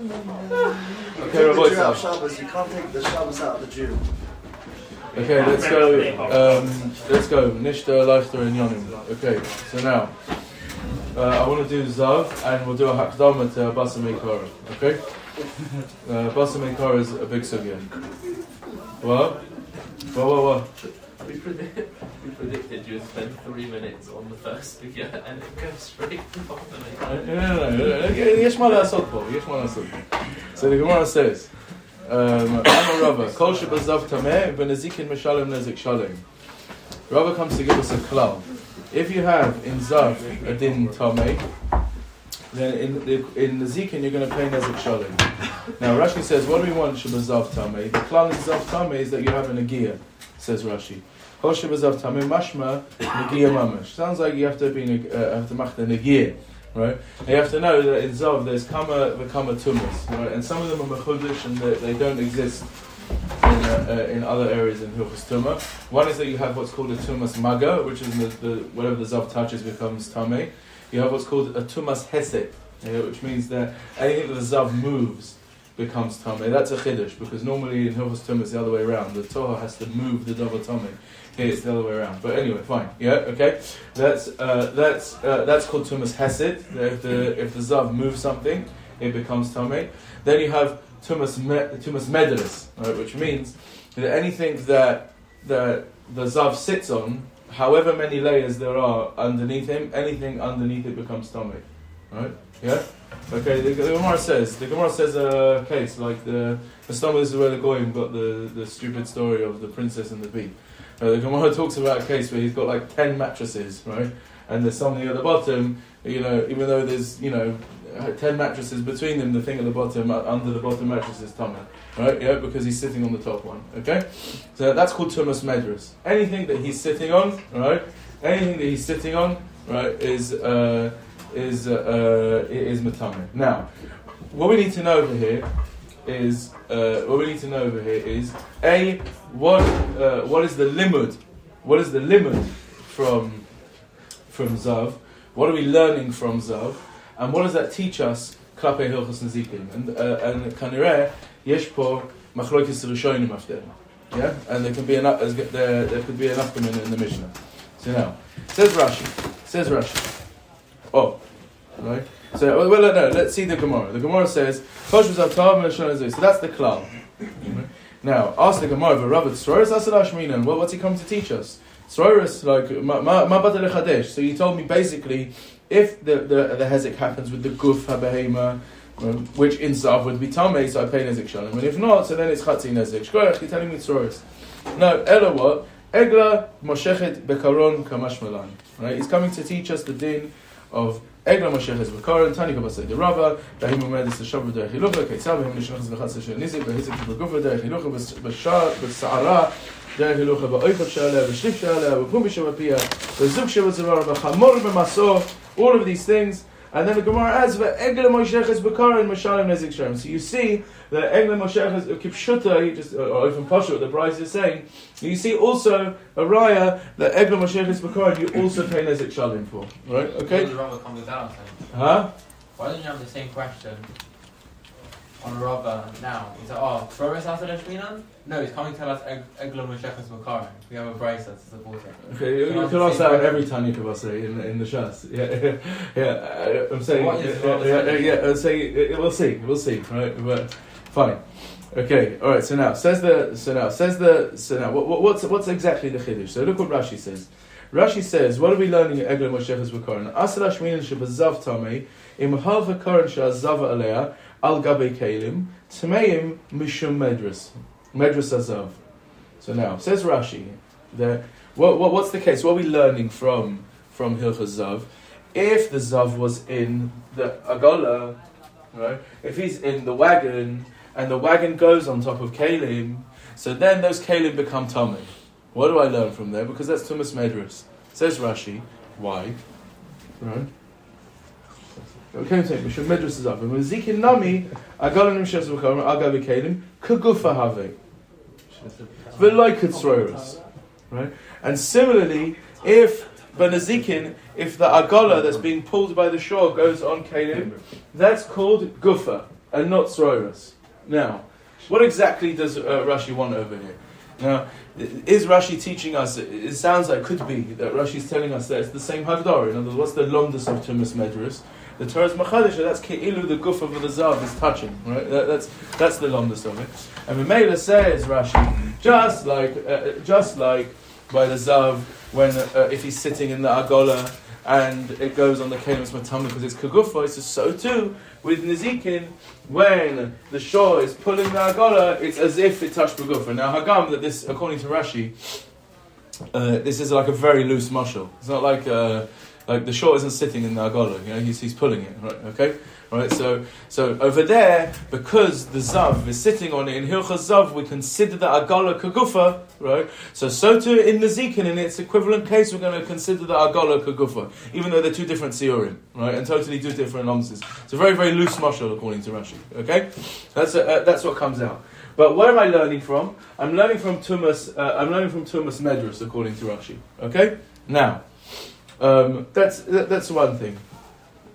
Okay, the Jew out Sam. Shabbos, you can't take the Shabbos out of the Jew. Okay, let's go. Um, let's go. Nishta, Leichter, and Yonim. Okay, so now uh, I want to do Zav, and we'll do a Hakdama to Basam Kara. Okay, uh, Basam Kara is a big sugya. What? What? What? What? We, predict, we predicted you would spend three minutes on the first figure and it goes straight to the bottom. No, no, no, no. יש מה לעשות פה, יש מה לעשות פה. So the Gemara says, um, I'm a Rava, Kol shebazav tameh, v'nezikin meshalem nezik shalem. Rava comes to give us a klal. If you have in Zav a din tameh, then in the, in Nezikin you're going to pay nezik shalem. Now Rashi says, what do we want shebazav tameh? The klal in Zav tameh is that you have a nagia, says Rashi. Kol shebazav tameh mashma nagia mamash. Sounds like you have to be uh, have to make the nagia. Right, and you have to know that in Zav there's kama v'kama tumas, right, and some of them are mechudish and they, they don't exist in, uh, uh, in other areas in Hilchus Tumah. One is that you have what's called a tumas maga, which is the, the whatever the Zav touches becomes tameh. You have what's called a tumas hesed, yeah, which means that anything that the Zav moves becomes tameh. That's a chiddush because normally in Hilchus Tumah it's the other way around. The Torah has to move the double tameh. Here it's the other way around. But anyway, fine. Yeah, okay. That's uh, that's uh, that's called tumas hesed. If the if the zav moves something, it becomes tamei. Then you have tumas me, tumas medalus, right, which means that anything that that the zav sits on, however many layers there are underneath him, anything underneath it becomes tamei. Right? Yeah. Okay. The, the Gemara says the Gemara says a case like the the stomach is where the goyim got the the stupid story of the princess and the bee. Uh, the Gemara talks about a case where he's got like 10 mattresses, right? And there's something at the bottom, you know, even though there's, you know, uh, 10 mattresses between them, the thing at the bottom, uh, under the bottom mattress is tummy, right? Yeah, because he's sitting on the top one, okay? So that's called Tumas Medras. Anything that he's sitting on, right? Anything that he's sitting on, right, is, uh, is, uh, uh, is Matame. Now, what we need to know over here is uh, what we need to know over here is a what uh, what is the limit? What is the limit from from Zav? What are we learning from Zav? And what does that teach us? Klape Hilchos Nezikim and uh, and Kanireh yesh po machlokes rishonim after. Yeah, and there can be enough. There, there could be enough in the Mishnah. So now says Rashi. Says Rashi. Oh, right. So well, well, no, let's see the Gemara. The Gemara says, "Kosh v'zavtav v'shon So that's the klal. Now, ask the Gemara, "V'rabbit Sroris asad Ashminan." What, what's he come to teach us? Like ma. So you told me basically, if the the, the hezek happens with the guf habehema, um, which in zav would be tamei, so I pay nezik shalom. And if not, so then it's chatzi nezik. Shkoyach, you're telling me Sroris. No, Ella what? Egla moshechet bekaron kamashmalan. Right? He's coming to teach us the din of Egla Moshe is Bakaran, Tani Kabasai the Rava, Bahim Umed is the Shabbat der Hilucha, Ketzal Bahim Nishach is Lechatz Shel Nizik, Behizik Shel Gufa der Hilucha, Bashar, Basara, Hilucha, Ba'oichav Shaleh, B'shlif Shaleh, B'pum B'shem Apiyah, B'zuk Shevat Zerara, B'chamor all of these things. And then the Gemara adds, "Ve'egla Moshe is Bakaran, Mashalim Nezik Shem." So you see that Egla Moshe is uh, Kipshuta, he just uh, uh, or even Pasha, what the Bryce is saying. You see also a raya that Egla Moshe is Bakaran, you also pay Nezik Shalim for, right? Okay. Why does Rava come with that answer? Huh? Why don't you have the same question on Rava now? He's like, oh, Trovis Asad Ashminan? No, he's coming to tell us Egla Meshechas Makarim. We have a brace to support it. Okay, you, you can ask that on every Tanya Kavase in, in the Shas. Yeah, yeah, yeah. I'm saying, What is yeah, yeah, saying? yeah, I'm saying, we'll see, we'll see, right? But fine. Okay, all right. So now says the so now says the so now what, what, what's what's exactly the chiddush? So look what Rashi says. Rashi says, what are we learning at Egla Mosheches B'Koran? Asar Ashminin shebazav tamei im hal v'koran she'azava alea al gabe kelim tameim mishum medras medras azav. So now says Rashi that what, what what's the case? What are we learning from from Hilchas Zav? If the Zav was in the Agola, right? If he's in the wagon and the wagon goes on top of Kalim, so then those Kalim become Tomei. What do I learn from there? Because that's Tumas Medras. Says Rashi. Why? Right? Okay, take Mishum Medras is with Zikin Nami, Agalanim Shes V'Karim, Agavi Kalim, Kagufa. Right? And similarly, if Benazikin, if the Agala that's being pulled by the shore goes on Kalim, that's called Gufa. and not Sroiras. Now, what exactly does uh, Rashi want over here? Now, is Rashi teaching us? It sounds like it could be that Rashi is telling us that it's the same Hagdara. In other words, what's the longest of Tumas Medrus? The Torah's Machadish, that's Ke'ilu, the guf of the Zav is touching, right? That, that's, that's the longest of it. And Mamela says, Rashi, just like, uh, just like by the Zav, when, uh, if he's sitting in the Agola, and it goes on the Kenos Matam because it's Kagufa, it's so too with Nizikin, when the shore is pulling the Agola, it's as if it touched Kagufa. Now, Hagam, that this, according to Rashi, uh, this is like a very loose muscle. It's not like uh, like the short isn't sitting in the agola, you know, he's, he's pulling it, right? Okay, right. So so over there, because the zav is sitting on it in hilchas zav, we consider the agola kagufa, right? So so too in the zikin, in its equivalent case, we're going to consider the agola kagufa, even though they're two different siorim, right, and totally two different nonsense. It's a very very loose muscle according to Rashi. Okay, that's a, uh, that's what comes out. But where am I learning from? I'm learning from Tumas. Uh, I'm learning from Tumas Medrus, according to Rashi. Okay, now um, that's that, that's one thing.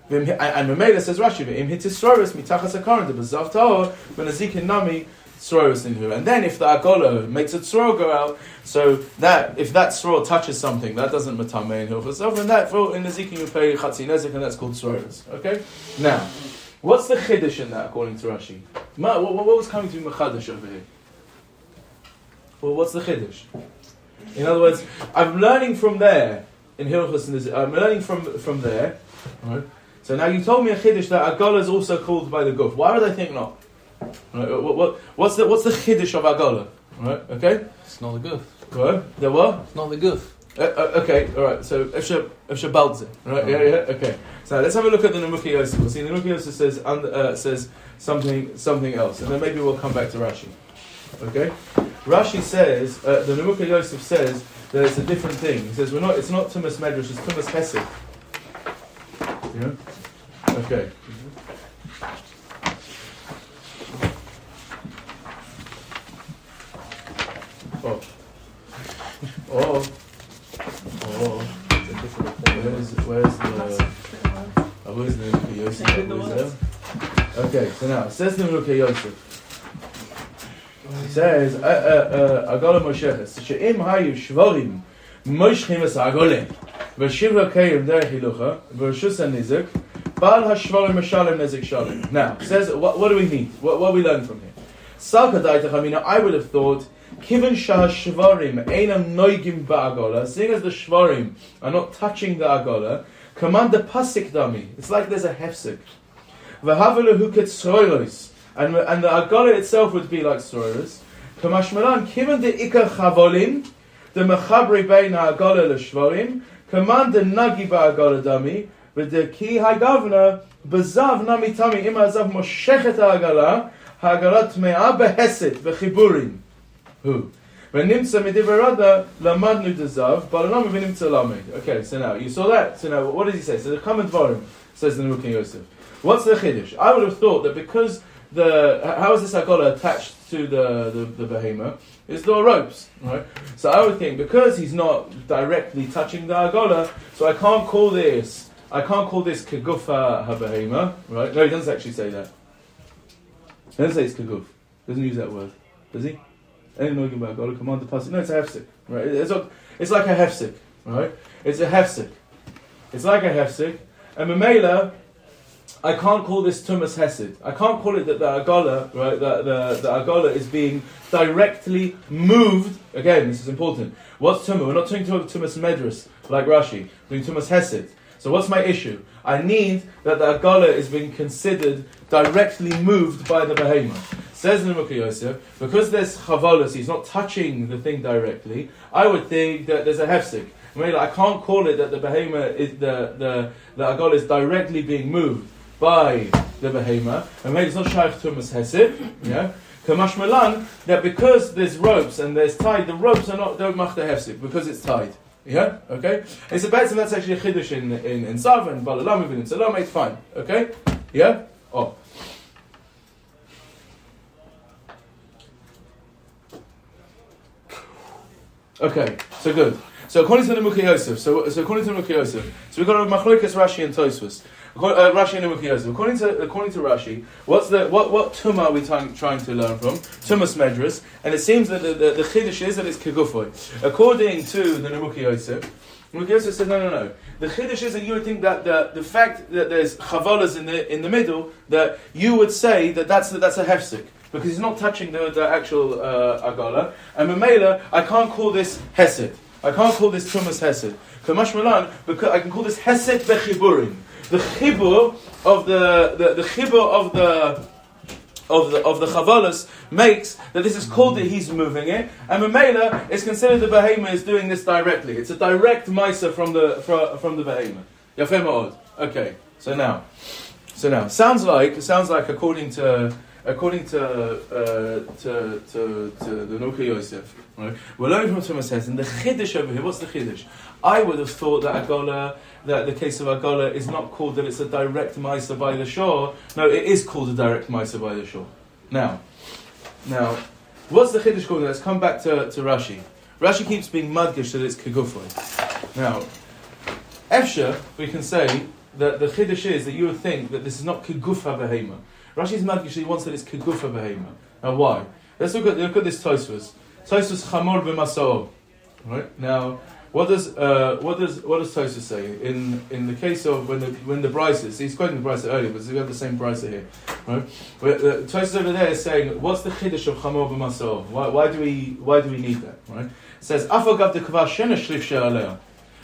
And Mamela says Rashi, "Im hitisroris mitachas akaron debazav tahor benazikin nami sroris in here." And then if the agola makes a sro go out, so that if that sro touches something, that doesn't matame in hilchas and that in the zikin you pay chatzinezik, and that's called sroris. Okay, now. What's the chiddush in that, according to Rashi? Ma, what, what, was coming to be machadish over here? Well, what's the chiddush? In other words, I'm learning from there in Hilchus, and I'm learning from from there. Right? So now you told me a chiddush that Agola is also called by the Guf. Why would I think not? Right? What, what, what's the what's the chiddush of Agola? Right? Okay. It's not the Guf. Right? The what? It's not the Guf. Uh, uh, okay, all right. So Efsha Balze, right? Yeah, yeah. Okay. So let's have a look at the Nemuki Yosef. We'll see the Nemuki Yosef says uh, says something something else, and then maybe we'll come back to Rashi. Okay. Rashi says uh, the Nemuki Yosef says that it's a different thing. He says we're not. It's not Tumas Medrash. It's Tumas Hesed. Yeah. Okay. Oh. Oh. Oh. Where's, where's the. Oh, where's the Yosef? Okay, so now, says the Nimukei Yosef. It says, uh, uh, uh, Agola Mosheches, she'im hayu shvorim, moshchim es agolem, v'shivra kayim derech hilucha, v'rshus ha-nizik, bal ha-shvorim ha-shalem nizik shalem. Now, says, what, what do we need? What, what we learn from here? Salka daitach, I mean, would have thought, Kiven shah shvarim einam noigim ba'agola, seeing as the shvarim are not touching the agola, command the pasik dami. It's like there's a hefsik. V'havelu huket sroilos, and, and the agala itself would be like Soros. Kamashmalan, kivan de ikar chavolim, the mechabre beina agala l'shvarim, command de nagiba ba'agala dami, with the ki hagavna, בזב נמי תמי, אם הזב מושך את העגלה, me'a טמאה בהסת, Who? הוא. ונמצא מדברדה, למדנו דזב, בלנמי ונמצא למי. Okay, so now, you saw that, so now, what does he say? So the common dvarim, says the Nimukei Yosef. What's the Kiddush? I would have thought that because the, how is this agola attached to the, the, the behemoth? It's the ropes, right? So I would think, because he's not directly touching the agola, so I can't call this, I can't call this kegufa uh, ha right? No, he doesn't actually say that. He doesn't say it's keguf. Doesn't use that word. Does he? Ain't no about God command the pasuk. No, it's a hefsek, right? It's, a, it's like a hefsek, right? It's a hefsek. It's like a hefsek. And Mamela, I can't call this tumas hesed. I can't call it that the agala, right? The, the, the agola is being directly moved. Again, this is important. What's tumah? We're not talking about tumas medras like Rashi. We're doing tumas hesed. So what's my issue? I need that the agala is being considered directly moved by the behemoth. Says Nimukha Yosef, because there's chavolas, he's not touching the thing directly, I would think that there's a hefsik. I mean, I can't call it that the behemoth is the the the agol is directly being moved by the behemoth. and mean, it's not shaykh tumas hesed. Yeah. Kamash Milan, that because there's ropes and there's tied, the ropes are not don't mach the hefsik because it's tied. Yeah, okay. It's a bet, and that's actually a chiddush in in in Zav and Balalam even in Salam. It's fine. Okay. Yeah. Oh. Okay, so good. So according to the Mukhi Yosef, so, so according to the Mukhi Yosef, so we've got a Machloikas Rashi and Tosfos. Uh, Rashi and According to according to Rashi, what's the what what tumah are we trying, trying to learn from? Tumas medras, and it seems that the, the, the chiddush is that it's kegufoy. According to the Nimukhi Yosef, Nimukhi Yosef said no no no. The chiddush is that you would think that the, the fact that there's chavalas in the in the middle that you would say that that's that's a hefsek because he's not touching the, the actual uh, agala. And Mamela, I can't call this hesed. I can't call this tumas hesed. Kamash Milan, because I can call this hesed bechiburim. The chibur of the the, the chibur of the of the of the chavalas makes that this is called that he's moving it, and Mamela is considered the behemoth is doing this directly. It's a direct misa from the from, from the behemoth. Yafem. Okay, so now, so now sounds like sounds like according to according to uh, to, to, to the Nimukei Yosef, right? Learning from Thomas says, and the chiddush over here. What's the chiddush? I would have thought that Agola, that the case of Agola is not called that it's a direct ma'isa by the shore. No, it is called a direct ma'isa by the shore. Now, now, what's the chiddush called? Let's come back to, to Rashi. Rashi keeps being mudgish that it's kegufoy. Now, Efsha, we can say that the chiddush is that you would think that this is not kegufa behema. Rashi's mudgish he wants that it's kegufa behema. Now, why? Let's look at look at this Tosfos. Tosfos chamor b'masor. Right now, what does uh, what does what does Tosfos say in in the case of when the when the Bryces? He's quoting the Bryce earlier, but we have the same Bryce here, right? The Tosfos over there is saying, what's the chiddush of chamor b'masor? Why, why do we why do we need that? Right? It says afagav de kvar shena shlif she'aleh.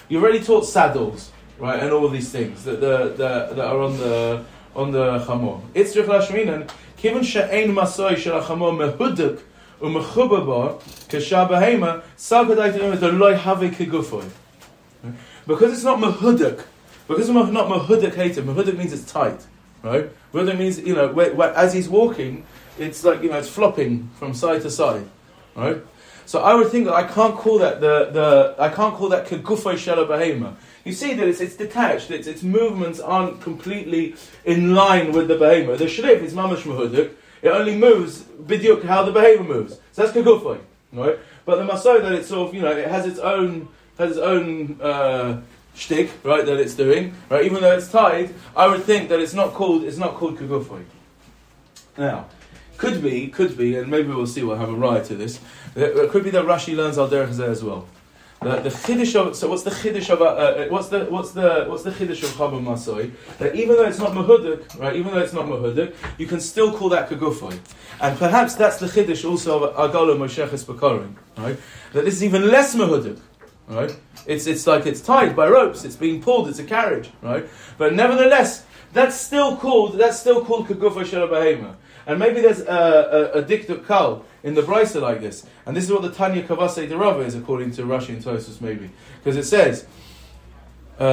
You already taught saddles, right, and all these things that the, the that are on the on the chamor. It's tzrich lashminan kiven she'ein masoy shel chamor mehuduk umechuba bar kesha behema sagadai to the loy have kegufoy. Because it's not Mehuduk, because it's not Mehuduk hated. Mehuduk means it's tight, right? Mehuduk means you know where, where, as he's walking, it's like you know it's flopping from side to side, right? So I would think that I can't call that the, the I can't call that kegufay shela behema. You see that it's, it's detached. Its its movements aren't completely in line with the behema. The shlif is mamash mahuduk. It only moves bidyuk how the behema moves. So that's kegufay, right? But the maso that it's sort of you know it has its own has its own uh, shtick, right? That it's doing, right? Even though it's tied, I would think that it's not called it's not called kegufay. Now. Could be, could be, and maybe we'll see. We'll have a ride to this. It could be that Rashi learns al derech as well. The, the chiddush of so what's the chiddush of uh, uh, what's the what's the what's the chiddush of Chaba Masoi? That even though it's not mahuduk, right? Even though it's not mahuduk, you can still call that kagufay, and perhaps that's the chiddush also of Agalo Mosheches Bakarim, right? That this is even less mahuduk, right? It's it's like it's tied by ropes, it's being pulled, it's a carriage, right? But nevertheless, that's still called that's still called kagufay shel. And maybe there's a, a, a diktuk kal in the brisa like this. And this is what the Tanya Kavase de Rava is according to Rashi and Tosus maybe. Because it says, um,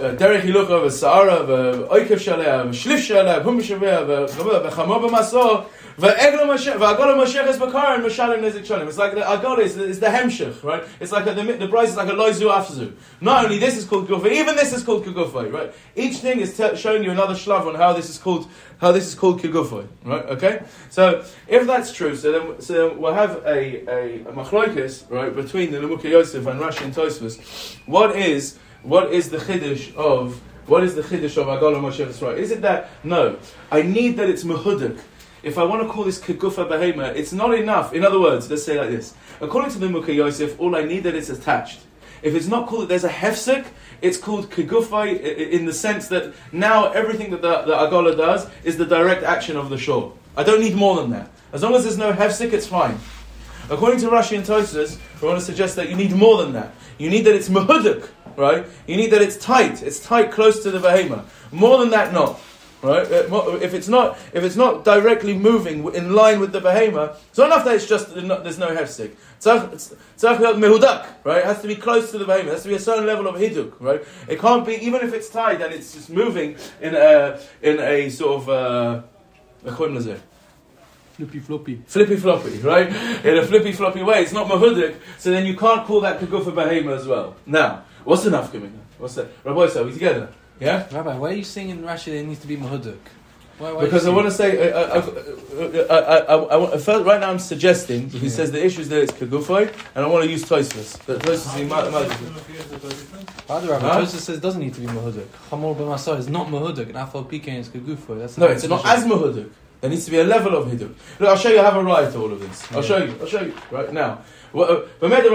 דרך הילוכה וסערה ואויקב שלה ושליף שלה והום שווה וחמו במסור והגול המשכס בקרן משלם נזק שלם. It's like the agol is, is the hemshech, right? It's like a, the, the price is like a loizu afzu. Not only this is called kufa, even this is called kufa, right? Each thing is t- showing you another shlav on how this is called how this is called kufa, right? Okay. So if that's true, so then so we'll have a a, a machlokes, right, between the Nimukei Yosef and Rashi and Tosfos. What is what is the chiddush of what is the chiddush of Agala Moshe Yisrael? Is it that no? I need that it's mehudik. If I want to call this kegufa behema, it's not enough. In other words, let's say like this: according to the Mukha Yosef, all I need that it's attached. If it's not called, that, there's a hefsek. It's called kegufai in the sense that now everything that the, the agola does is the direct action of the shore. I don't need more than that. As long as there's no hefsek, it's fine. According to Rashi and Tosfos, we want to suggest that you need more than that. You need that it's mahuduk, right? You need that it's tight. It's tight, close to the behema. More than that, not. Right? If it's not, if it's not directly moving in line with the behema, it's not enough that it's just there's no hefsek. Mehudak, right? It has to be close to the behema. It has to be a certain level of hiduk, right? It can't be even if it's tied and it's just moving in a in a sort of uh, Flippy floppy. flippy floppy, right? In a flippy floppy way. It's not mahudik, so then you can't call that kagufa behema as well. Now, what's the nafkamina? What's that? Rabbi, so we together? Yeah? Rabbi, why are you saying in Rashi that it needs to be mahuduk? Why, why Because I want to say, uh, uh, uh, uh, uh, first, right now I'm suggesting, he Yeah. says the issue is that it's kagufay, and I want to use Tosfos. But Tosfos is ma- ma- Father Rabbi, Huh? Joseph says it doesn't need to be mahuduk. Chamor b'masar is not mahuduk, and afal pikein is kegufo. That's No, the it's not as mahuduk. There needs to be a level of hiduk. Look, I'll show you. I have a right to all of this. I'll show you. I'll show you right now. uh, B'meder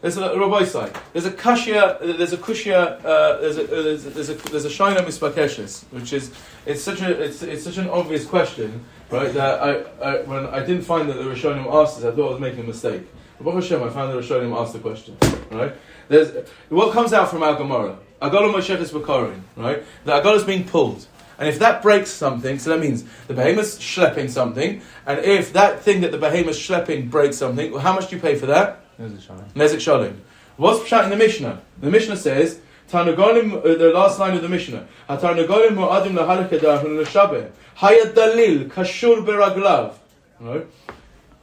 There's a Rabbi. There's a kashia. There's a kushia. Uh, there's a uh, there's a there's a, there's a shina mispakeshes, which is it's such a it's, it's such an obvious question, right? That I, I when I didn't find that the Rishonim asked this, I thought I was making a mistake. But Hashem, I found the Rishonim asked the question, right? There's what comes out from our Gemara. Agolo Mosheches Bakarin, right? The Agolo is being pulled. And if that breaks something, so that means the behemoth's schlepping something, and if that thing that the behemoth's schlepping breaks something, well, how much do you pay for that? Nezik Shalim. What's Pshat in the Mishnah? The Mishnah says, Tarnagolim, uh, the last line of the Mishnah, Tarnagolim mu'adim lahalakadahun l'shabeh, hayat dalil, kashur beraglav. Right?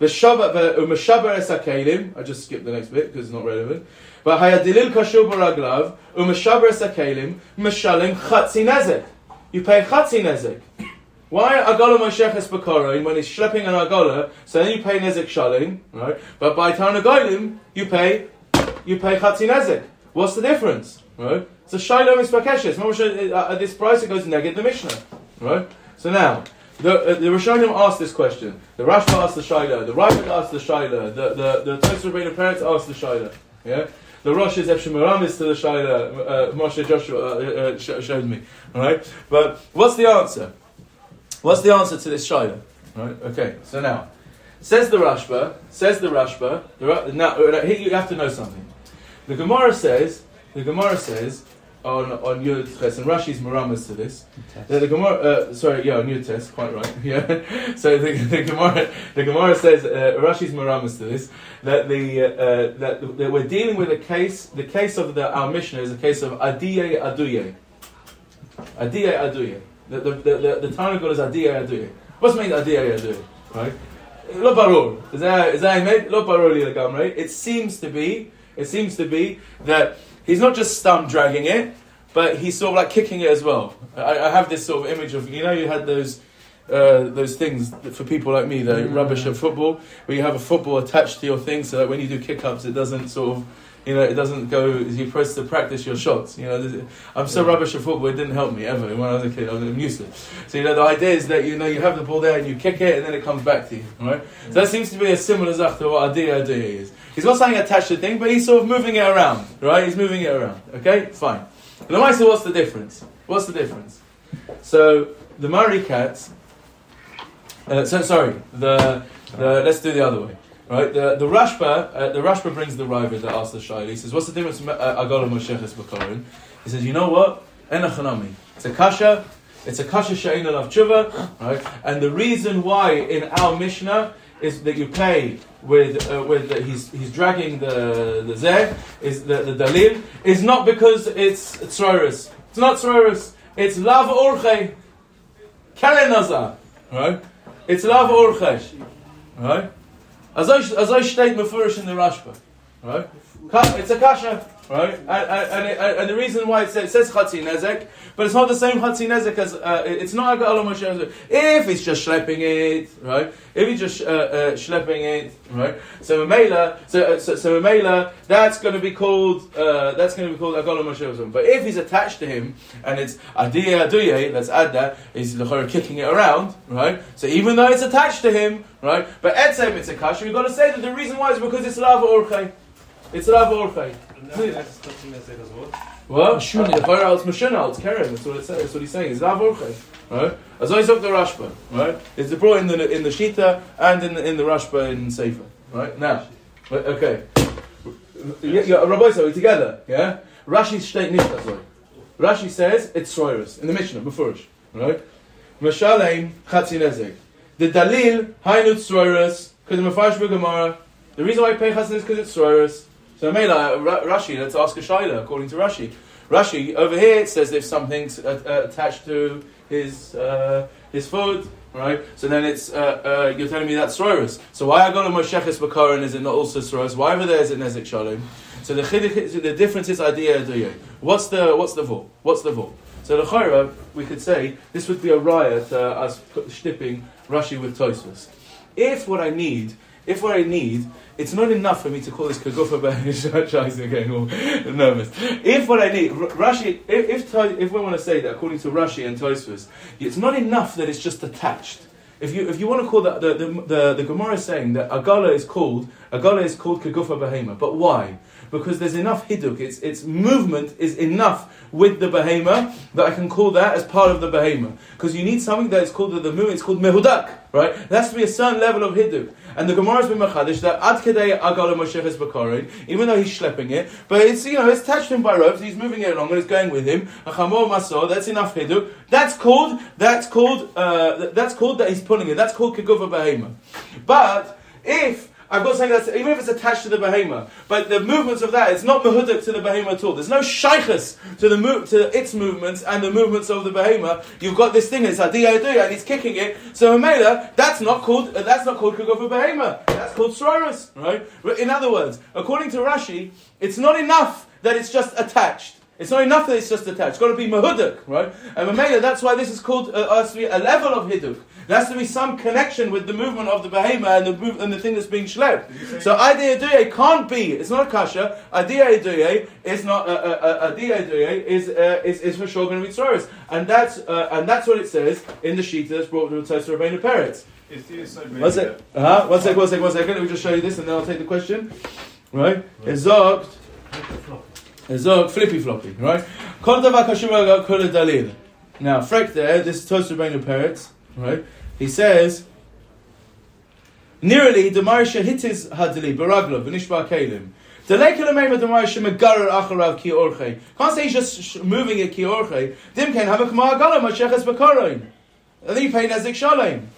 Es I just skipped the next bit because it's not relevant. But hayat dalil kashur beraglav, u'meshaber es hakelim, meshalim chatzi nezek. You pay chatzi nezek. Why Agola Mosheches Bakarin when he's schlepping an Agola, so then you pay Nezek Shalim, right? But by Tarnagolim, you pay you pay Chatzi Nezek. What's the difference? Right? It's a Shaila Mispakeshes. uh, At this price it goes negative the Mishnah. Right? So now, the, uh, the Rishonim asked this question. The Rashba asked the Shaila. The Ravad asked the Shaila. The, the, the Rebbeinu Peretz asked the Shaila. Yeah? The Rosh is Efshemaramis to the Shaila. Uh, Moshe Joshua uh, uh, showed me. Alright? But what's the answer? What's the answer to this Shaila? Right? Okay, so now, says the Rashba, says the Rashba, the, now, uh, here you have to know something. The Gemara says, the Gemara says, on, on Yud Ches, and Rashi's Maramas to this, that the Gemara, uh, sorry, yeah, on Yud Tes, quite right, yeah. so the, the Gemara, the Gemara says, uh, Rashi's Maramas to this, that the, uh, uh, that, that we're dealing with a case, the case of the, our Mishnah is a case of Adiye Aduye. Adiye Aduye. The, the, the, the, the is Adiye Aduye. What's mean Adiye Aduye? Right? Lo barur. Is that, is that amen? Lo barur li legamrei. It seems to be, it seems to be that he's not just stump dragging it, but he's sort of like kicking it as well. I, I have this sort of image of, you know, you had those, uh, those things for people like me, the rubbish at football, where you have a football attached to your thing so that when you do kick ups, it doesn't sort of, you know, it doesn't go, you press to practice your shots. You know, I'm so rubbish at football, it didn't help me ever. When I was a kid, I was useless. So, you know, the idea is that, you know, you have the ball there and you kick it and then it comes back to you, right? So that seems to be a similar zach to what Adia Adia is. He's got something attached to the thing, but he's sort of moving it around, right? He's moving it around, okay? Fine. The Maisa, what's the difference? What's the difference? So, the Murray cats, uh, so sorry, the, the, let's do the other way. Right, the the Rashba, uh, the Rashba brings the Ravad that asks the Shaili. He says, "What's the difference between uh, Agola Mosheches B'Korin?" He says, "You know what? Enachanami. It's a kasha. It's a kasha she'ein alav tshuva. Right, and the reason why in our Mishnah is that you pay with uh, with he's he's dragging the the zeh is the, the dalil is not because it's tzroris. It's not tzroris. It's lav orchei. Kalen nazar. Right, it's lav orchei. Right. As I, as I state mefurish in the Rashba, right? It's a kasha, right? And, and, and, and the reason why it says, it says chatzi nezek, but it's not the same chatzi nezek as uh, it's not a Moshe. If it's just schlepping it, right? If it's just uh, uh, schlepping it, right? So Mela, so uh, so, so Mela, that's going to be called uh, that's going to be called Agala Moshe. But if he's attached to him and it's Adiya Aduye, let's add that, he's kicking it around, right? So even though it's attached to him, right? But etzem it's a kasha. We've got to say that the reason why is because it's lava orchei. It's orchei. What? Mashuna. The Torah it's Mashuna, it's Keren. That's what it says. That's what he's saying. It's lava orchei, right? As I said the Rashba, right? It's brought in the in the Shita and in the, in the Rashba in Sefer, right? Now, okay. Yeah, yeah, Rabbi, so we're together, yeah. Rashi state nicht. Rashi says it's Sroirus in the Mishnah, Befurish, right? Mashalem Chatzi Nezek. The Dalil Hainu Sroirus because the Mefarsh Gemara. The reason why I pay Chatzin is because it's Sroirus. So Mela, Ra- Rashi, let's ask a Shaila according to Rashi. Rashi over here it says if something's uh, uh, attached to his uh, his food, right? So then it's uh, uh, you're telling me that's Sroirus. So why I got a Mosheches Bakaran is it not also Sroirus? Why over there is it Nezek Shalom? So the the difference is idea aduye. What's the what's the vol? What's the vol? So the chayra, we could say this would be a riot uh, us shtipping Rashi with Tosfos. If what I need if what I need, it's not enough for me to call this kagufa b'shais again, all nervous. If what I need, Rashi, if if, if we want to say that according to Rashi and Tosfos, it's not enough that it's just attached. If you if you want to call that the the the, the Gemara is saying that agala is called agala is called kagufa behema, but why? Because there's enough hiduk, its its movement is enough with the behema that I can call that as part of the behema. Because you need something that is called the, movement, it's called mehudak, right? There has to be a certain level of hiduk. And the Gemara has been machadish that ad kedei agala mosheches b'korin, even though he's schlepping it, but it's you know it's attached him by ropes, he's moving it along and it's going with him. A chamor maso, that's enough hiduk. That's called that's called uh, that's called that he's pulling it. That's called keguva behema. But if I've got something that's even if it's attached to the behema, but the movements of that, it's not mehudik to the behema at all. There's no shaykhus to the to its movements and the movements of the behema. You've got this thing, it's adiyah and he's kicking it. So Mamela, that's not called uh, that's not called kugov behema. That's called sroros, right? In other words, according to Rashi, it's not enough that it's just attached. It's not enough that it's just attached. It's got to be mahuduk, right? And Mamela, that's why this is called uh, a level of hiduk. There has to be some connection with the movement of the behema and the move, and the thing that's being schlepped. So idea duye can't be. It's not a kasha. Idea duye is not. Uh, uh, uh, idea duye is, uh, is is for sure going to be tzoros, and that's uh, and that's what it says in the sheet that's brought to the Tosar Rabbeinu Peretz. Is the Yesod One sec. Uh-huh. One sec. One sec. One second. Let me just show you this, and then I'll take the question. Right? Ezog. Ezog flippy floppy. Right? Kol davar kashur kol dalil. Now, Freck there. This is Tosar Rabbeinu Peretz. Right? He says. Nearly the Marisha hitis hadli baraglo v'nishba kelim. Can't say he's just moving it ki orchei. Dim ken have a kama agala masheches bakaroin. And then you pay nezik shalem.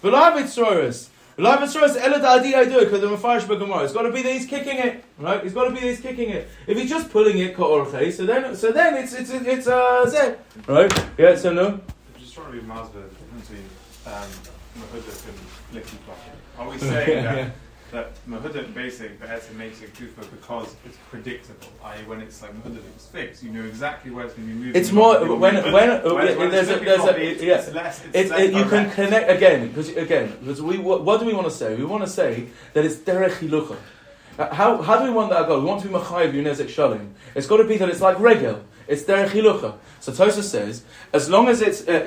V'lav itzroris. V'lav itzroris elad adi I do it because the mafarish b'gemara. It's got to be that he's kicking it, right? It's got to be that he's kicking it. If he's just pulling it ka orchei, so then so then it's it's it's uh zeh, right? Yeah. So no. I'm just trying to be Masber between um, Mahuduk and Licky. Are we saying that, that Mahuduk basic, the Etzim makes it kufa because it's predictable, i.e., when it's like Mahuduk, it's fixed, you know exactly where it's going to be moving. It's more when it. when, uh, when there's a there's a it's, yeah. it's less, it's It, less it, you can connect again because again because we what, what do we want to say? We want to say that it's derech hilucha. How, how do we want that to go? We want to be machayev yunezek shalim. It's got to be that it's like regel. It's derech hilucha. So Tosa says, as long as it's uh,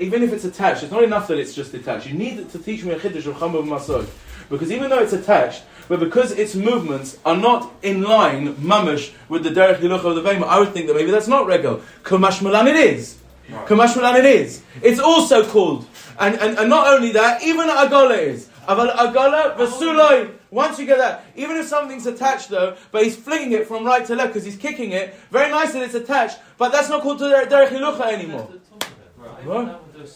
even if it's attached, it's not enough that it's just attached. You need to teach me a chiddush of chamav masod, because even though it's attached, but because its movements are not in line mamish with the derech hilucha of the vema, I would think that maybe that's not regel. Kamash malan it is. Right. Kamash Malan it is. It's also called. And, and, and not only that, even Agala is. Aval Agala. Once you get that, even if something's attached though, but he's flinging it from right to left because he's kicking it, very nice that it's attached, but that's not called Der- Derech Hilucha anymore. What? Wait,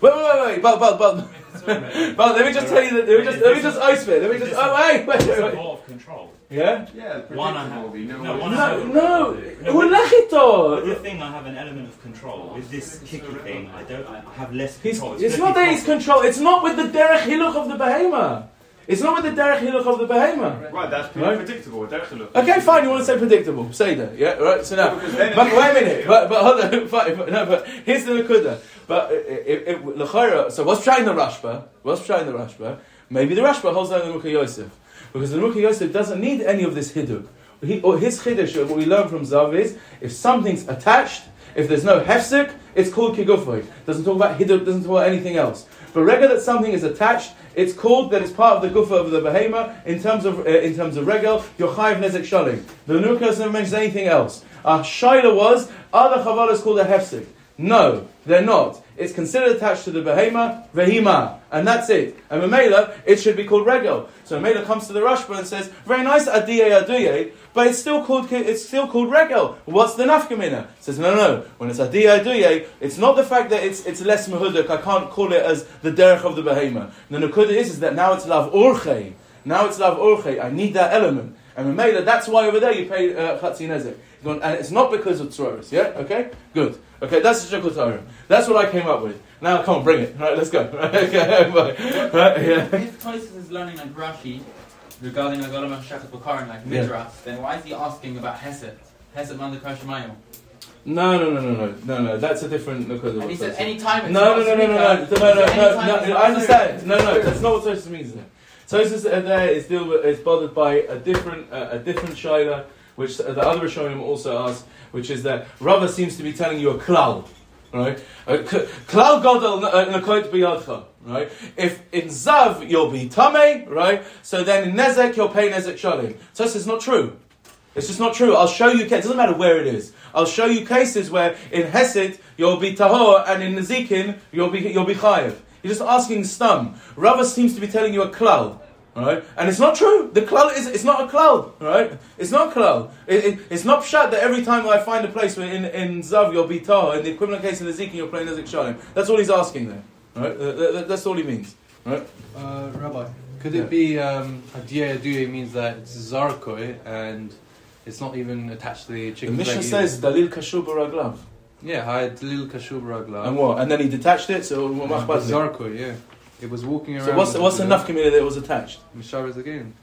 wait, wait, wait, but, but, but, but let me just tell you that, let me just, let me just ice it, let me just, oh, wait, wait, wait, a wait. of control. Yeah? Yeah, One I have. you No, one No, no, No, the thing, I have an element of control. With this kicky thing, I don't. I have less control. it's not that he's control, it's not with the Derech Hiluch of the Behema. It's not with the Derech Hiluch of the Behema. Right, that's Right. predictable. Definitely. Okay, fine. You want to say predictable? Say that. Yeah, right. So now, but wait a minute. But, but hold on. Fine, but, no, but here's the nakuda. But if, so what's trying the Rashba? What's trying the Rashba? Maybe the Rashba holds down the Nimukei Yosef because the Nimukei Yosef doesn't need any of this hiduk. He, or his chiddush, what we learn from Zav is if something's attached, if there's no hefsek, it's called kigufoy. Doesn't talk about hiduk. Doesn't talk about anything else. But regular that something is attached, it's called that it's part of the gufa of the behema in terms of uh, in terms of regel. You're chayiv nezek shalim. The Nukas never mentions anything else. Our shaila was are the chavalas called a hefsek? No, they're not. It's considered attached to the behema vehima, and that's it. And Mamela, it should be called regel. So Mamela comes to the Rashba and says, very nice adiye aduye, but it's still called it's still called regel. What's the nafkamina? Says no, no. When it's adiye aduye, it's not the fact that it's it's less mahuduk. I can't call it as the derech of the behema. The nakuda is is that now it's lav urche. Now it's lav urche. I need that element. And Mamela, that's why over there you pay uh, chatzi nezek. And it's not because of tzoros. Yeah. Okay. Good. Okay. That's the shekul Torah. That's what I came up with. Now come on, bring it. Right. Let's go. Right. Okay. Right, yeah. If Tosis is learning like Rashi regarding Agolam Shachat Bakaran, like Yeah. Midrash, then why is he asking about Hesed? Hesed Manda Kashamayim. No, no, no, no, no, no, no. That's a different nakuda. And he said any time No, no, no, no, no, no, no, no, no, no, no, no, I understand. No, no, that's not what Tosis means. Tosis uh, there is deal with, is bothered by a different uh, a different shaila, which the other Rishonim also asked, which is that Rava seems to be telling you a klal, right? Klal gadol nakoit uh, biyadcha, right? If in zav you'll be tame, right? So then in nezek you'll pay nezek shalim. Tosis is not true. It's just not true. I'll show you. It doesn't matter where it is. I'll show you cases where in Hesed you'll be tahor and in Nezikin you'll be you'll be chayiv. You're just asking stum. Rava seems to be telling you a klal, right? And it's not true. The klal is it's not a klal, right? It's not a klal. It, it, it's not pshat that every time I find a place where in in zav you'll be tahor. In the equivalent case in Nezikin you're playing Nezik shalim. That's all he's asking there, right? That- that- that's all he means, right? Uh, Rabbi, could Yeah. it be um, Hadiyah Duye means that it's Zarkoi and it's not even attached to the The chicken Mishnah leg says dalil kashur baraglav. either? Yeah, I had Lil Kashub Ragla. And what? And then he detached it. So what? Zarkoi, yeah. It was walking around. So what's what's the enough community that it was attached? Misharas again.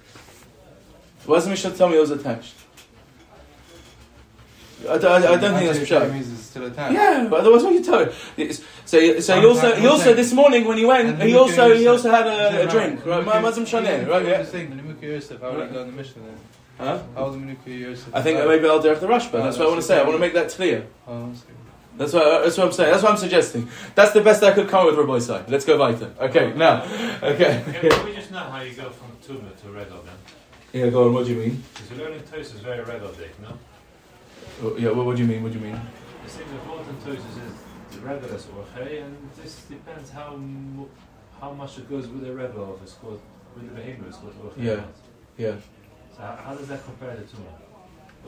Why does the Mishnah tell me it was attached? I, don't- I, I don't think that's That pshat. means it's still attached. Yeah, but otherwise what you tell it? It's- So, so he also, he also this morning when he went, he also, he also had a, a drink, right? Mazam Shaneh, right? Yeah. saying, Menuka Yosef, how would you learn the Mishnah then? Huh? How was Menuka Yosef? I think maybe I'll the Rashba. Oh, That's what I want to say. I want to make that clear. Oh, that's what, that's what I'm saying. That's what I'm suggesting. That's the best I could come with, Rabbi Sai. Let's go weiter. Okay, now. Okay. Can we just know how you go from tuna to red then? Yeah, go on. What do you mean? Because you're learning toast is very red object, no? Oh, Yeah, what, what do you mean? What do you mean? It seems important toast is the red as okay, and this depends how how much it goes with the of it's called with the behemoth it's called Yeah. Yeah. So how, how does that compare to tuna?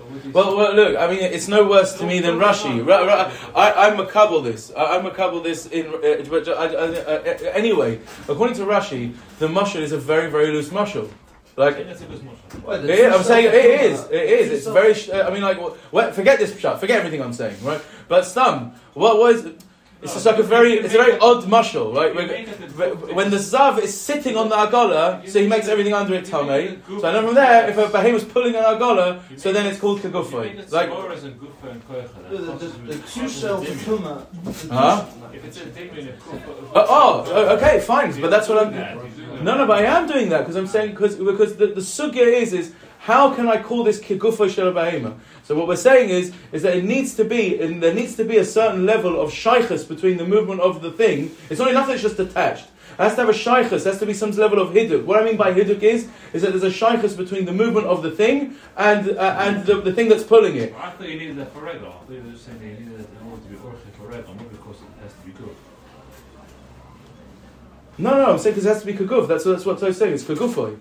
What would you Well, well, look. I mean, it's no worse to me than Rashi. Ra, ra, I, I'm makabel this. I, I'm makabel this in. Uh, but I, I, uh, anyway, according to Rashi, the mushroom is a very, very loose mushroom. I Like, think that's a good motion. Well, the Yeah, I'm saying it is. It is. It's very. sh- uh, I mean, like, well, forget this shot. Forget everything I'm saying, right? But stum. What was? It's just like a very. It's a very odd mushal, right? When, when the zav is sitting on the agala, so he makes everything under it tame. So I know from there, if a behem was pulling an agala, so then it's called kagufay. Like, and and koicha. The, the, the, the two shells of tuna. Huh? If it's a dimmin. Uh, oh, uh, okay, fine. But that's what I'm. No, no, but I am doing that because I'm saying because because the, the sugya is is how can I call this kigufa shel behema? So what we're saying is is that it needs to be and there needs to be a certain level of shaykhus between the movement of the thing. It's not enough that it's just attached. It has to have a shaykhus. There has to be some level of hiduk. What I mean by hiduk is is that there's a shaykhus between the movement of the thing and uh, and the, the thing that's pulling it. I thought you needed that for regular. I thought you were just saying that you needed that in order to be orche for regular, not because it has to be good. No, no, I'm saying because it has to be kaguf. That's that's what I'm saying. It's kagufoy.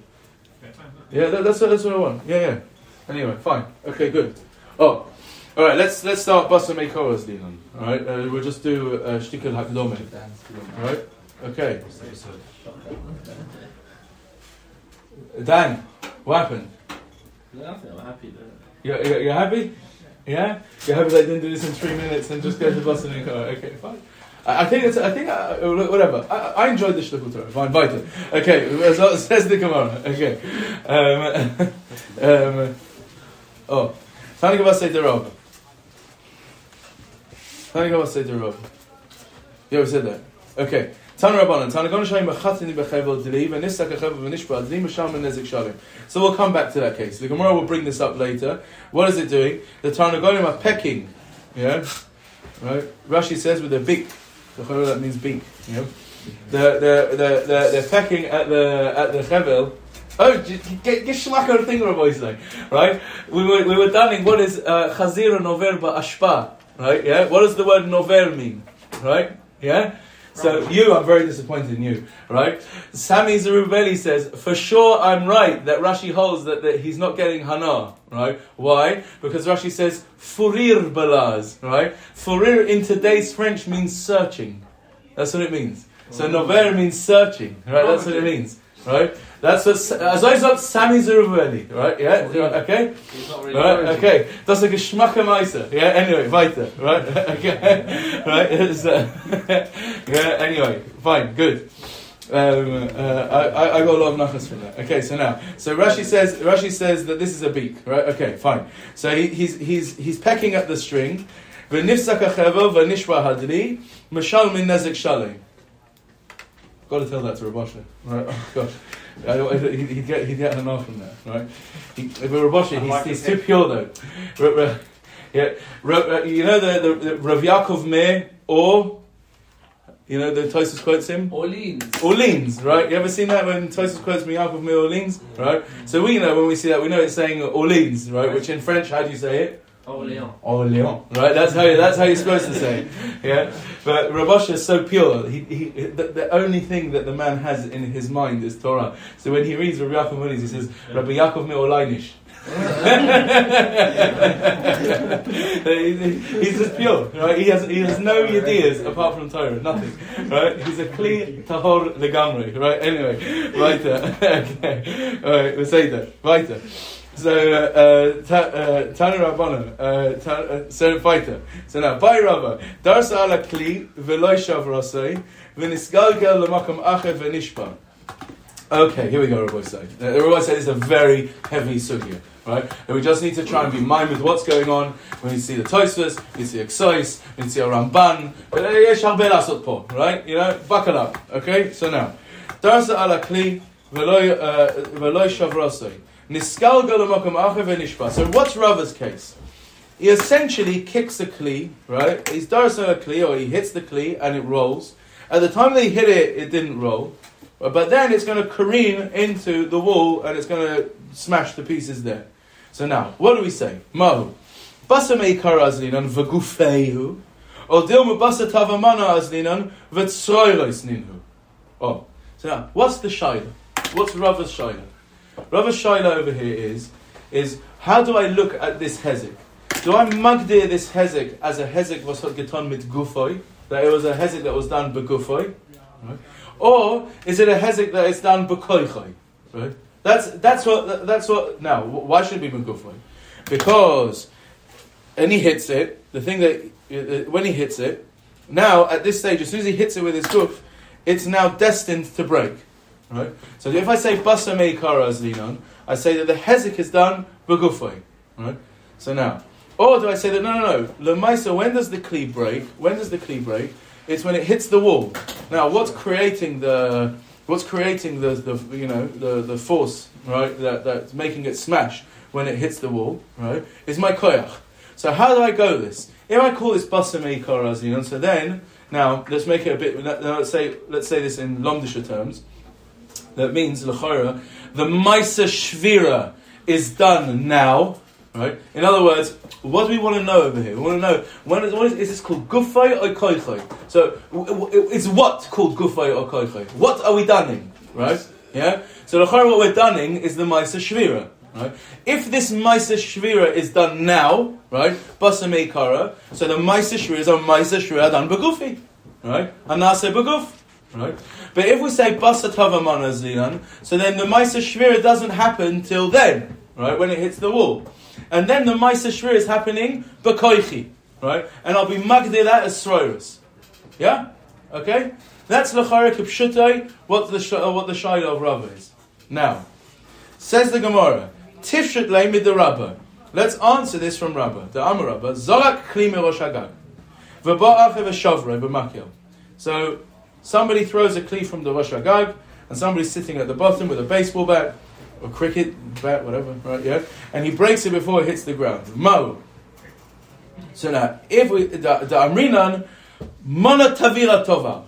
Yeah, that, that's what, that's what I want. Yeah, yeah. Anyway, fine. Okay, good. Oh, all right. Let's let's start Basa Meikoras Dinan. All right, uh, we'll just do uh, Shtikel Hakdome. All right. Okay. Dan, what happened? Nothing, I'm happy. You're, you're, you're happy? Yeah. You're happy that I didn't do this in three minutes and just go to Basa Meikoras. Okay, fine. I think it's. I think. Uh, whatever. I, I enjoyed the shtickle Torah. Fine, weiter. Okay. So says the Gemara. Okay. Um, um, oh, Tani Gavas say the Rav. Tani Gavas say the Rav. Yeah, we said that. Okay. So we'll come back to that case. The Gemara will bring this up later. What is it doing? The Tarnagolim are pecking. Yeah. Right. Rashi says with a beak. That means beak. You know. They're, they're, they're, they're, pecking at the at the chevel. Oh, get get schmack on thing, Rabbi Yisrael. Right? We were we were dunning what is uh, chazir nover ashpa. Right? Yeah. What does the word nover mean? Right? Yeah. So you, I'm very disappointed in you, right? Sami Zerubeli says, for sure I'm right that Rashi holds that, that he's not getting hana, right? Why? Because Rashi says, furir balaz, right? Furir in today's French means searching. That's what it means. So oh. nover means searching, right? That's what it means, right? That's what, as I said, Sami Zerubeli, right? Yeah, okay? Really Right, okay. that's ist ein Geschmacker Meister. Yeah, anyway, weiter. Right, okay. Right, uh, yeah, anyway, fine, good. Um, uh, I, I, got a lot of nachas from that. Okay, so now, so Rashi says, Rashi says that this is a beak, right? Okay, fine. So he, he's, he's, he's pecking at the string. V'nifsak achevel v'nishwa hadri, mashal min nezik shalim. Got to tell that to Rabosha. Right? Oh, gosh. I He'd, he'd get he'd get an enough from that, right? He, with Rabosha, I he's, like he's too pure though. Ra- Ra- yeah, Ra- Ra- you know the, the, the Rav Yaakov Meir or you know the Tosus quotes him Orleans. Orleans, right? You ever seen that when Tosus quotes me Yaakov Meir Orleans, mm. right? So we know when we see that we know it's saying Orleans, right? Which in French, how do you say it? Orléans, right? That's how that's how you're supposed to say, yeah. But Rabosha is so pure. He, he the, the only thing that the man has in his mind is Torah. So when he reads Rabbi Yaakov Muniz, he says Rabbi Yaakov Me'olainish. He's just pure, right? He has he has no ideas apart from Torah, nothing, right? He's a kli tahor legamri, right? Anyway, weiter. okay, all right, we'll say that weiter. So, uh, ta, uh, Tanu Rabbana, uh, ta, uh, so fighter. So now, by Rabba, darsa ala kli v'loy shav rasei v'nisgalgel l'makam v'nishpa. Okay, here we go, Rabbi say. Uh, Rabbi say is a very heavy sugya, right? And we just need to try and be mind with what's going on. We need to see the Tosfos, we need to see Ksois, we need to see a Ramban. But uh, right? You know, buckle up. Okay, so now, darsa ala kli uh, v'loy shav rasei. So what's Rava's case? He essentially kicks the kli, right? He's darsa a kli, or he hits the kli and it rolls. At the time they hit it, it didn't roll. But then it's going to careen into the wall and it's going to smash the pieces there. So now, what do we say? Mahu. Basamei karazlinan v'gufeihu. Or dilma azlinan v'tzroilois ninhu. Oh. So now, what's the shaila? What's Rava's shaila? Rava's shaila over here is, is how do I look at this hezek? Do I magdir this hezek as a hezek was getan mit gufoi? That it was a hezek that was done begufoi? Right? Or is it a hezek that is done b'koichai? Right? That's that's what that's what. Now, why should it be b'gufay? Because, and he hits it. The thing that uh, when he hits it, now at this stage, as soon as he hits it with his guf, it's now destined to break. Right. So if I say basa meikara as I say that the hezek is done b'gufay. Right. So now, or do I say that no, no, no? Lemaisa, when does the kli break? When does the kli break? It's when it hits the wall. Now, what's creating the what's creating the, the you know the, the force right that, that's making it smash when it hits the wall right is my koyach. So how do I go this? If I call this basamei korazin, so then now let's make it a bit. Now let's say let's say this in Lomdisha terms. That means lechora the maisa shvira is done now. Right. In other words, what do we want to know over here? We want to know when is, is, is this called gufay or koichay? So it's what called gufay or koichay? What are we dunning? Right. Yeah. So the what we're dunning is the ma'isa shvira. Right. If this ma'isa shvira is done now, right, basa kara. So the ma'isa shvira is a ma'isa shvira done begufi. Right. Anase beguf. Right. But if we say basa tava zinan, so then the ma'isa shvira doesn't happen till then. Right. When it hits the wall. And then the Maisa Shvir is happening Bekoichi, right? And I'll be magdir that as Sroirus. Yeah? Okay? That's Lachara Kipshutai, what the, uh, what the Shaila of Rabbah is. Now, says the Gemara, Tifshut Leimid the Rabbah. Let's answer this from Rabbah. The Amar Rabbah, Zorak Kli Rosh Hagag. V'ba'af v'shavrei b'makil. So, somebody throws a kli from the Rosh Hagag, and somebody's sitting at the bottom with a baseball bat, or cricket bat, whatever, right? Yeah, and he breaks it before it hits the ground. Mo. So now, if we the, amrinan mana tavira tova,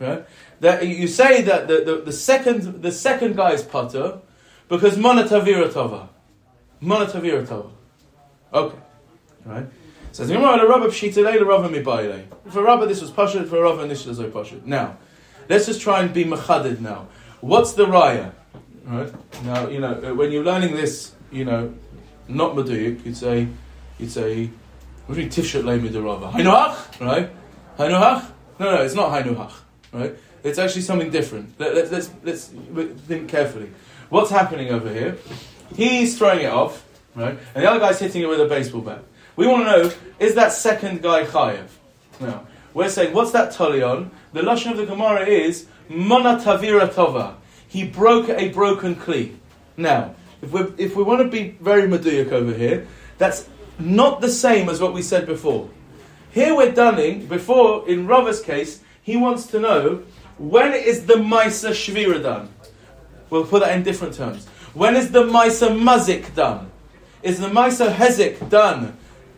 right? That you say that the, the, the second the second guy is potter because mana tavira tova, mana tavira tova. Okay, right. So the Gemara Rabba pshitalei Rabba mibayle. For Rabba this was pashut, for Rabba this was pashut. Now, let's just try and be machadid now. What's the raya? Right now, you know uh, when you're learning this, you know, not maduyik, you'd say, you'd say, what do you tifshet le midarava? Hainuhach, right? Hainuhach? No, no, it's not hainuhach, right? It's actually something different. Let, let's let's think carefully. What's happening over here? He's throwing it off, right? And the other guy's hitting it with a baseball bat. We want to know: is that second guy chayev? Now we're saying, what's that talion? The lashon of the Gemara is mana tavira tova he broke a broken kli. Now, if we if we want to be very maduyuk over here, that's not the same as what we said before. Here we're dunning before in Rava's case, he wants to know when is the Maisa Shvira done? We'll put that in different terms. When is the Maisa Mazik done? Is the Maisa Hezek done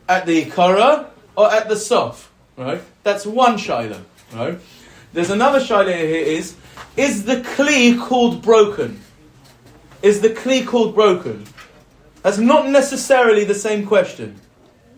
at the Ikara or at the Sof? Right? That's one Shaila. Right? There's another Shaila here is, is the Kli called broken? Is the Kli called broken? That's not necessarily the same question.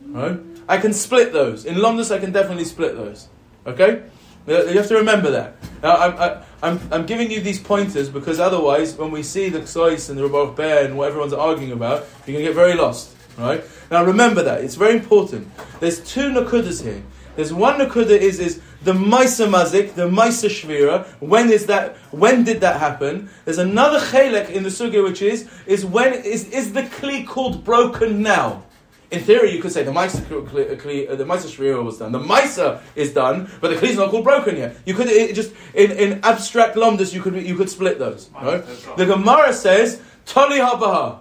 Right? I can split those. In London, I can definitely split those. Okay? You have to remember that. Now, I'm, I, I'm, I'm giving you these pointers because otherwise, when we see the Ksois and the Rabbi Bear and what everyone's arguing about, you're going to get very lost. Right? Now, remember that. It's very important. There's two Nakudas here. There's one Nakuda is, is the Maisa Mazik, the Maisa Shvira. When is that? When did that happen? There's another Chelek in the Sugya which is, is when is, is the Kli called broken now? In theory, you could say the Maisa, uh, the Maisa Shvira was done. The Maisa is done, but the Kli is not called broken yet. You could it just in, in abstract lomdus, you could you could split those. Right? The Gemara says Tali Habaha.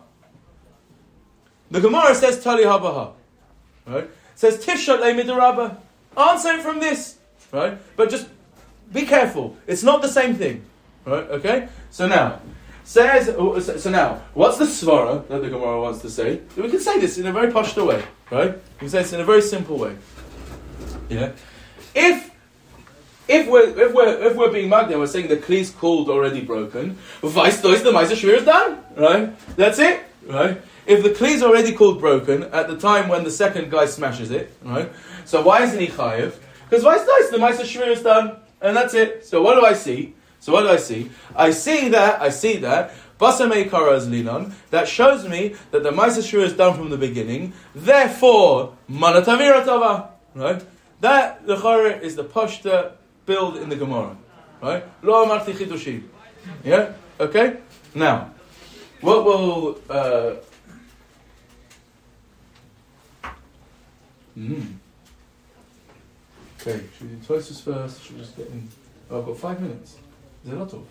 The Gemara says Tali Habaha. Right? Says Tishat Le Answer it from this. Right? But just be careful. It's not the same thing. Right? Okay? So now, says, so now, what's the svara that the Gemara wants to say? We can say this in a very pashto way, right? We can say this in a very simple way. Yeah? If if we're if we're if we're being magna, we're saying the kli's called already broken. Vice dois the Shvir is done. Right? That's it. Right? If the kli's already called broken at the time when the second guy smashes it, right? So why isn't he chayiv? Because vice dois the Maisa Shvir is done, and that's it. So what do I see? So what do I see? I see that, I see that, Basamei Karaz Linon, that shows me that the Maisa Shur is done from the beginning, therefore, Manatavira Tava. Right? That, the Chara, is the Pashta build in the Gemara. Right? Lo Amarti Chidushi. Yeah? Okay? Now, what will. Uh, mm. Okay, should we do Tosfos first? Should we just get in? Oh, I've got five minutes. Is it not of?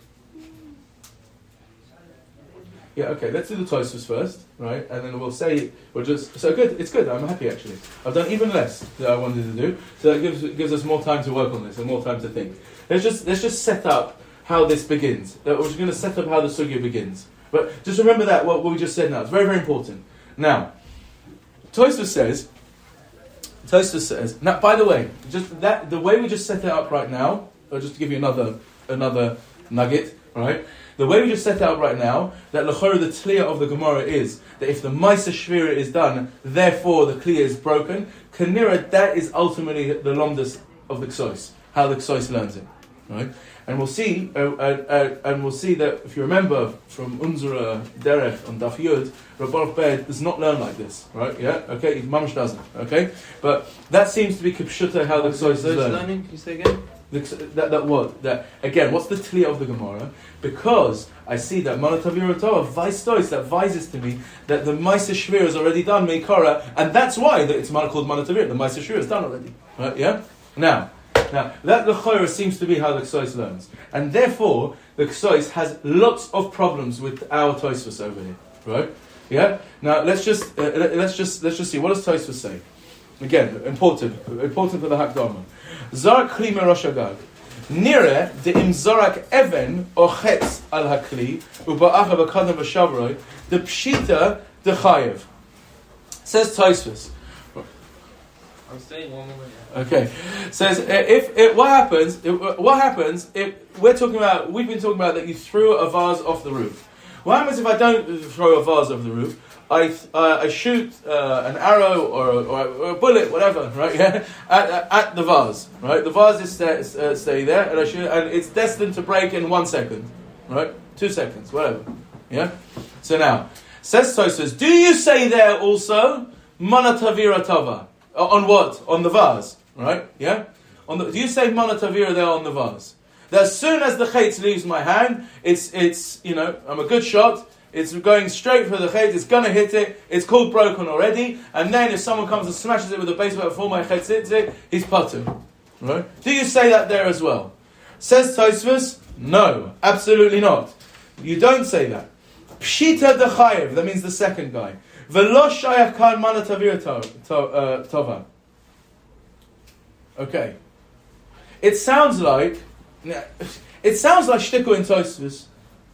Yeah, okay, let's do the Tosfos first, right? And then we'll say, we'll just, so good, it's good, I'm happy actually. I've done even less than I wanted to do, so that gives, gives us more time to work on this and more time to think. Let's just, let's just set up how this begins. We're just going to set up how the Sugya begins. But just remember that, what, what we just said now, it's very, very important. Now, Tosfos says, Tosfos says, now by the way, just that, the way we just set it up right now, uh, just to give you another another nugget, right? The way we just set out right now, that Lachor, the clear of the Gemara is that if the Maisa Shvira is done, therefore the clear is broken. Kanira, that is ultimately the lomdus of the Ksois, how the Ksois learns it, right? And we'll see, uh, uh, uh, and we'll see that if you remember from Unzura Derech on Daf Yud, Rabbanov Bed does not learn like this, right? Yeah, okay, Mamash doesn't, okay? But that seems to be Kipshuta how the Ksois learn. learning? Can you say again? that, that what? That again, what's the tli of the Gemara? Because I see that Manatavir vice stories that vises to me that the Maisa Shvir is already done, Meikara, and that's why that it's called Manatavir. The Maisa Shvir is done already. Right? Yeah? Now, now that the seems to be how the Ksois learns. And therefore, the Ksois has lots of problems with our Tosfos over here. Right? Yeah? Now let's just uh, let's just let's just see what does Tosfos say. Again, important, important for the Hakdama. Zarak kli merosh agag. Nire de im zarak even or al hakli uba'acha b'kadam v'shavroi the pshita de chayev. Says Tosfos. I'm staying one Okay, says if, if what happens, if, what happens if we're talking about, we've been talking about that you threw a vase off the roof. What happens if I don't throw a vase off the roof? I, uh, I shoot uh, an arrow or, or, or, a bullet, whatever, right? Yeah, at, at the vase, right? The vase is stay, uh, there, and I shoot, and it's destined to break in one second, right? Two seconds, whatever. Yeah. So now, says Tosfos, do you say there also manatavira tava Uh, on what? On the vase, right? Yeah. On the, do you say mana manatavira there on the vase? That as soon as the chait leaves my hand, it's it's you know I'm a good shot it's going straight for the chet. It's to hit it. It's called broken already. And then if someone comes and smashes it with a baseball before my chet hits it, he's putting. Right? Do you say that there as well? Says Tosfos, no, absolutely not. You don't say that. Pshita dechayev, that means the second guy. Velo shayach kan mana uh, tova. Okay. It sounds like, It sounds like shtickle in Tosfos.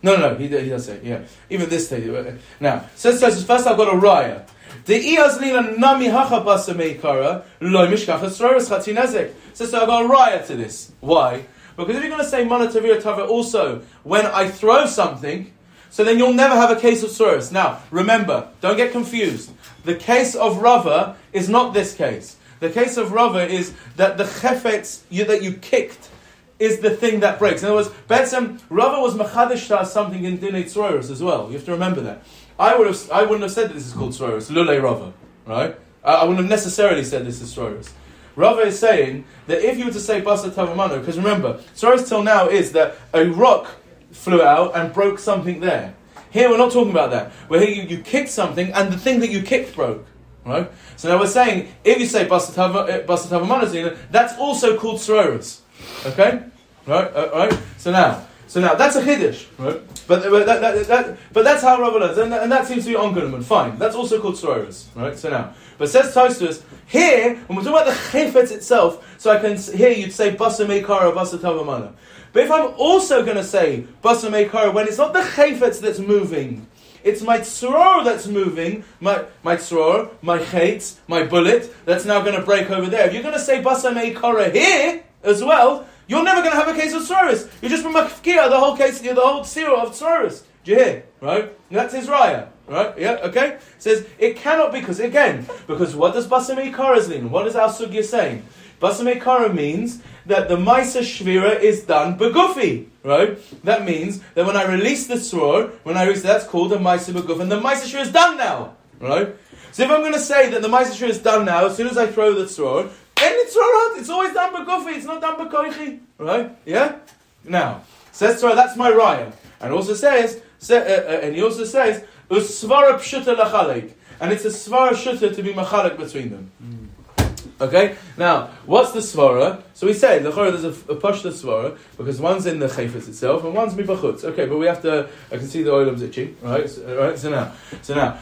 No, no, no, he, he does say, yeah. Even this day. Now, says Tosfos, first I've got a raya. The iyazlina nami hacha basa meikara loy mishkacha sroras chatinezek. Says so I've got a raya to this. Why? Because if you're going to say mana tavira also when I throw something, so then you'll never have a case of sroras. Now, remember, don't get confused. The case of Rava is not this case. The case of Rava is that the chefetz you, that you kicked is the thing that breaks. In other words, Betzem, Rava was machadishta something in Dinei Tzroros as well. You have to remember that. I would have, I wouldn't have said that this is called Tzroros, Lule Rava, right? I, I wouldn't have necessarily said this is Tzroros. Rava is saying that if you were to say Basa Tavamano, because remember, Tzroros till now is that a rock flew out and broke something there. Here we're not talking about that. We're here you, you kicked something and the thing that you kicked broke. Right? So now we're saying if you say Basa Tavamano, that's also called Tzroros. Okay? Right? Uh, right? So now, so now that's a chiddush, right? But, but, that, that, that, but that's how Rabbi learns, and, and that seems to be ongoing. Fine, that's also called sororos, right? So now, but says Tosfos here when we're talking about the chayfetz itself. So I can here you'd say basa meikara basa tavamana. But if I'm also going to say basa when it's not the chayfetz that's moving, it's my tzror that's moving, my my tzror, my chaitz, my bullet that's now going to break over there. If you're going to say basa here as well, you're never going to have a case of tzoros. You're just from mafkia the whole case, the whole sira of tzoros. Do you hear? Right? And that's his raya. Right? Yeah. Okay. Says it cannot be because again because what does basamei karas mean? What is our sugya saying? Basamei kara means that the Maisa Shvira is done begufi, right? That means that when I release the sword, when I release that's called a Maisa beguf, and the Maisa Shvira is done now, right? So if I'm going to say that the Maisa Shvira is done now, as soon as I throw the sword, then it's right. It's always done begufi. It's not done bekoichi, right? Yeah. Now says Torah. That's my raya, and also says, say, uh, uh, and he also says usvara pshuta lachalek, and it's a svara shuta to be machalek between them. Okay, now what's the svara? So we say the there's a, a pashta svara because one's in the chayfetz itself and one's mibachutz. Okay, but we have to. I can see the oilam's itching. Right, so, right. So now, so now,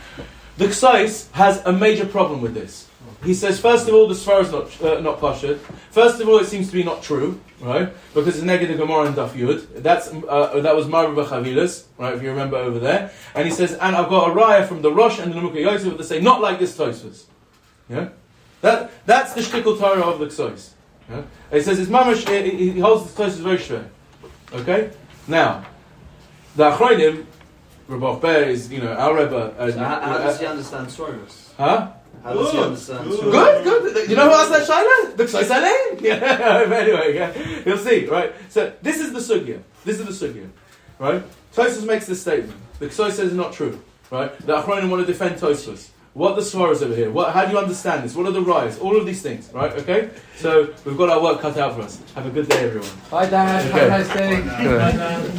the ksais has a major problem with this. He says, first of all, the svara is not uh, not pashut. First of all, it seems to be not true, right? Because it's negative Gemara and Daf Yud. That's uh, that was Marva Chavilas, right? If you remember over there, and he says, and I've got a raya from the Rosh and the Nimukei Yosef that say not like this Tosfos. Yeah. That, that's the shtickle Torah of the Ksois. Yeah? It says it's mamash, he, he holds the Ksois very schwer. Okay? Now, the Achronim, Rabbi Bear is, you know, our Rebbe. Uh, So how, how uh, does he understand Soros? Huh? How does he understand Soros? Good, good. You know who asked that Shaila? The Ksois Alein. Yeah, anyway, yeah. you'll see, right? So, this is the Sugya. This is the Sugya, right? Tosfos makes this statement. The Ksois says it's not true, right? The Achronim want to defend Tosfos. What are the svaras over here? What, how do you understand this? What are the rise? All of these things, right? Okay? So we've got our work cut out for us. Have a good day, everyone. Bye, Dad. Okay. Have a nice day. And, uh,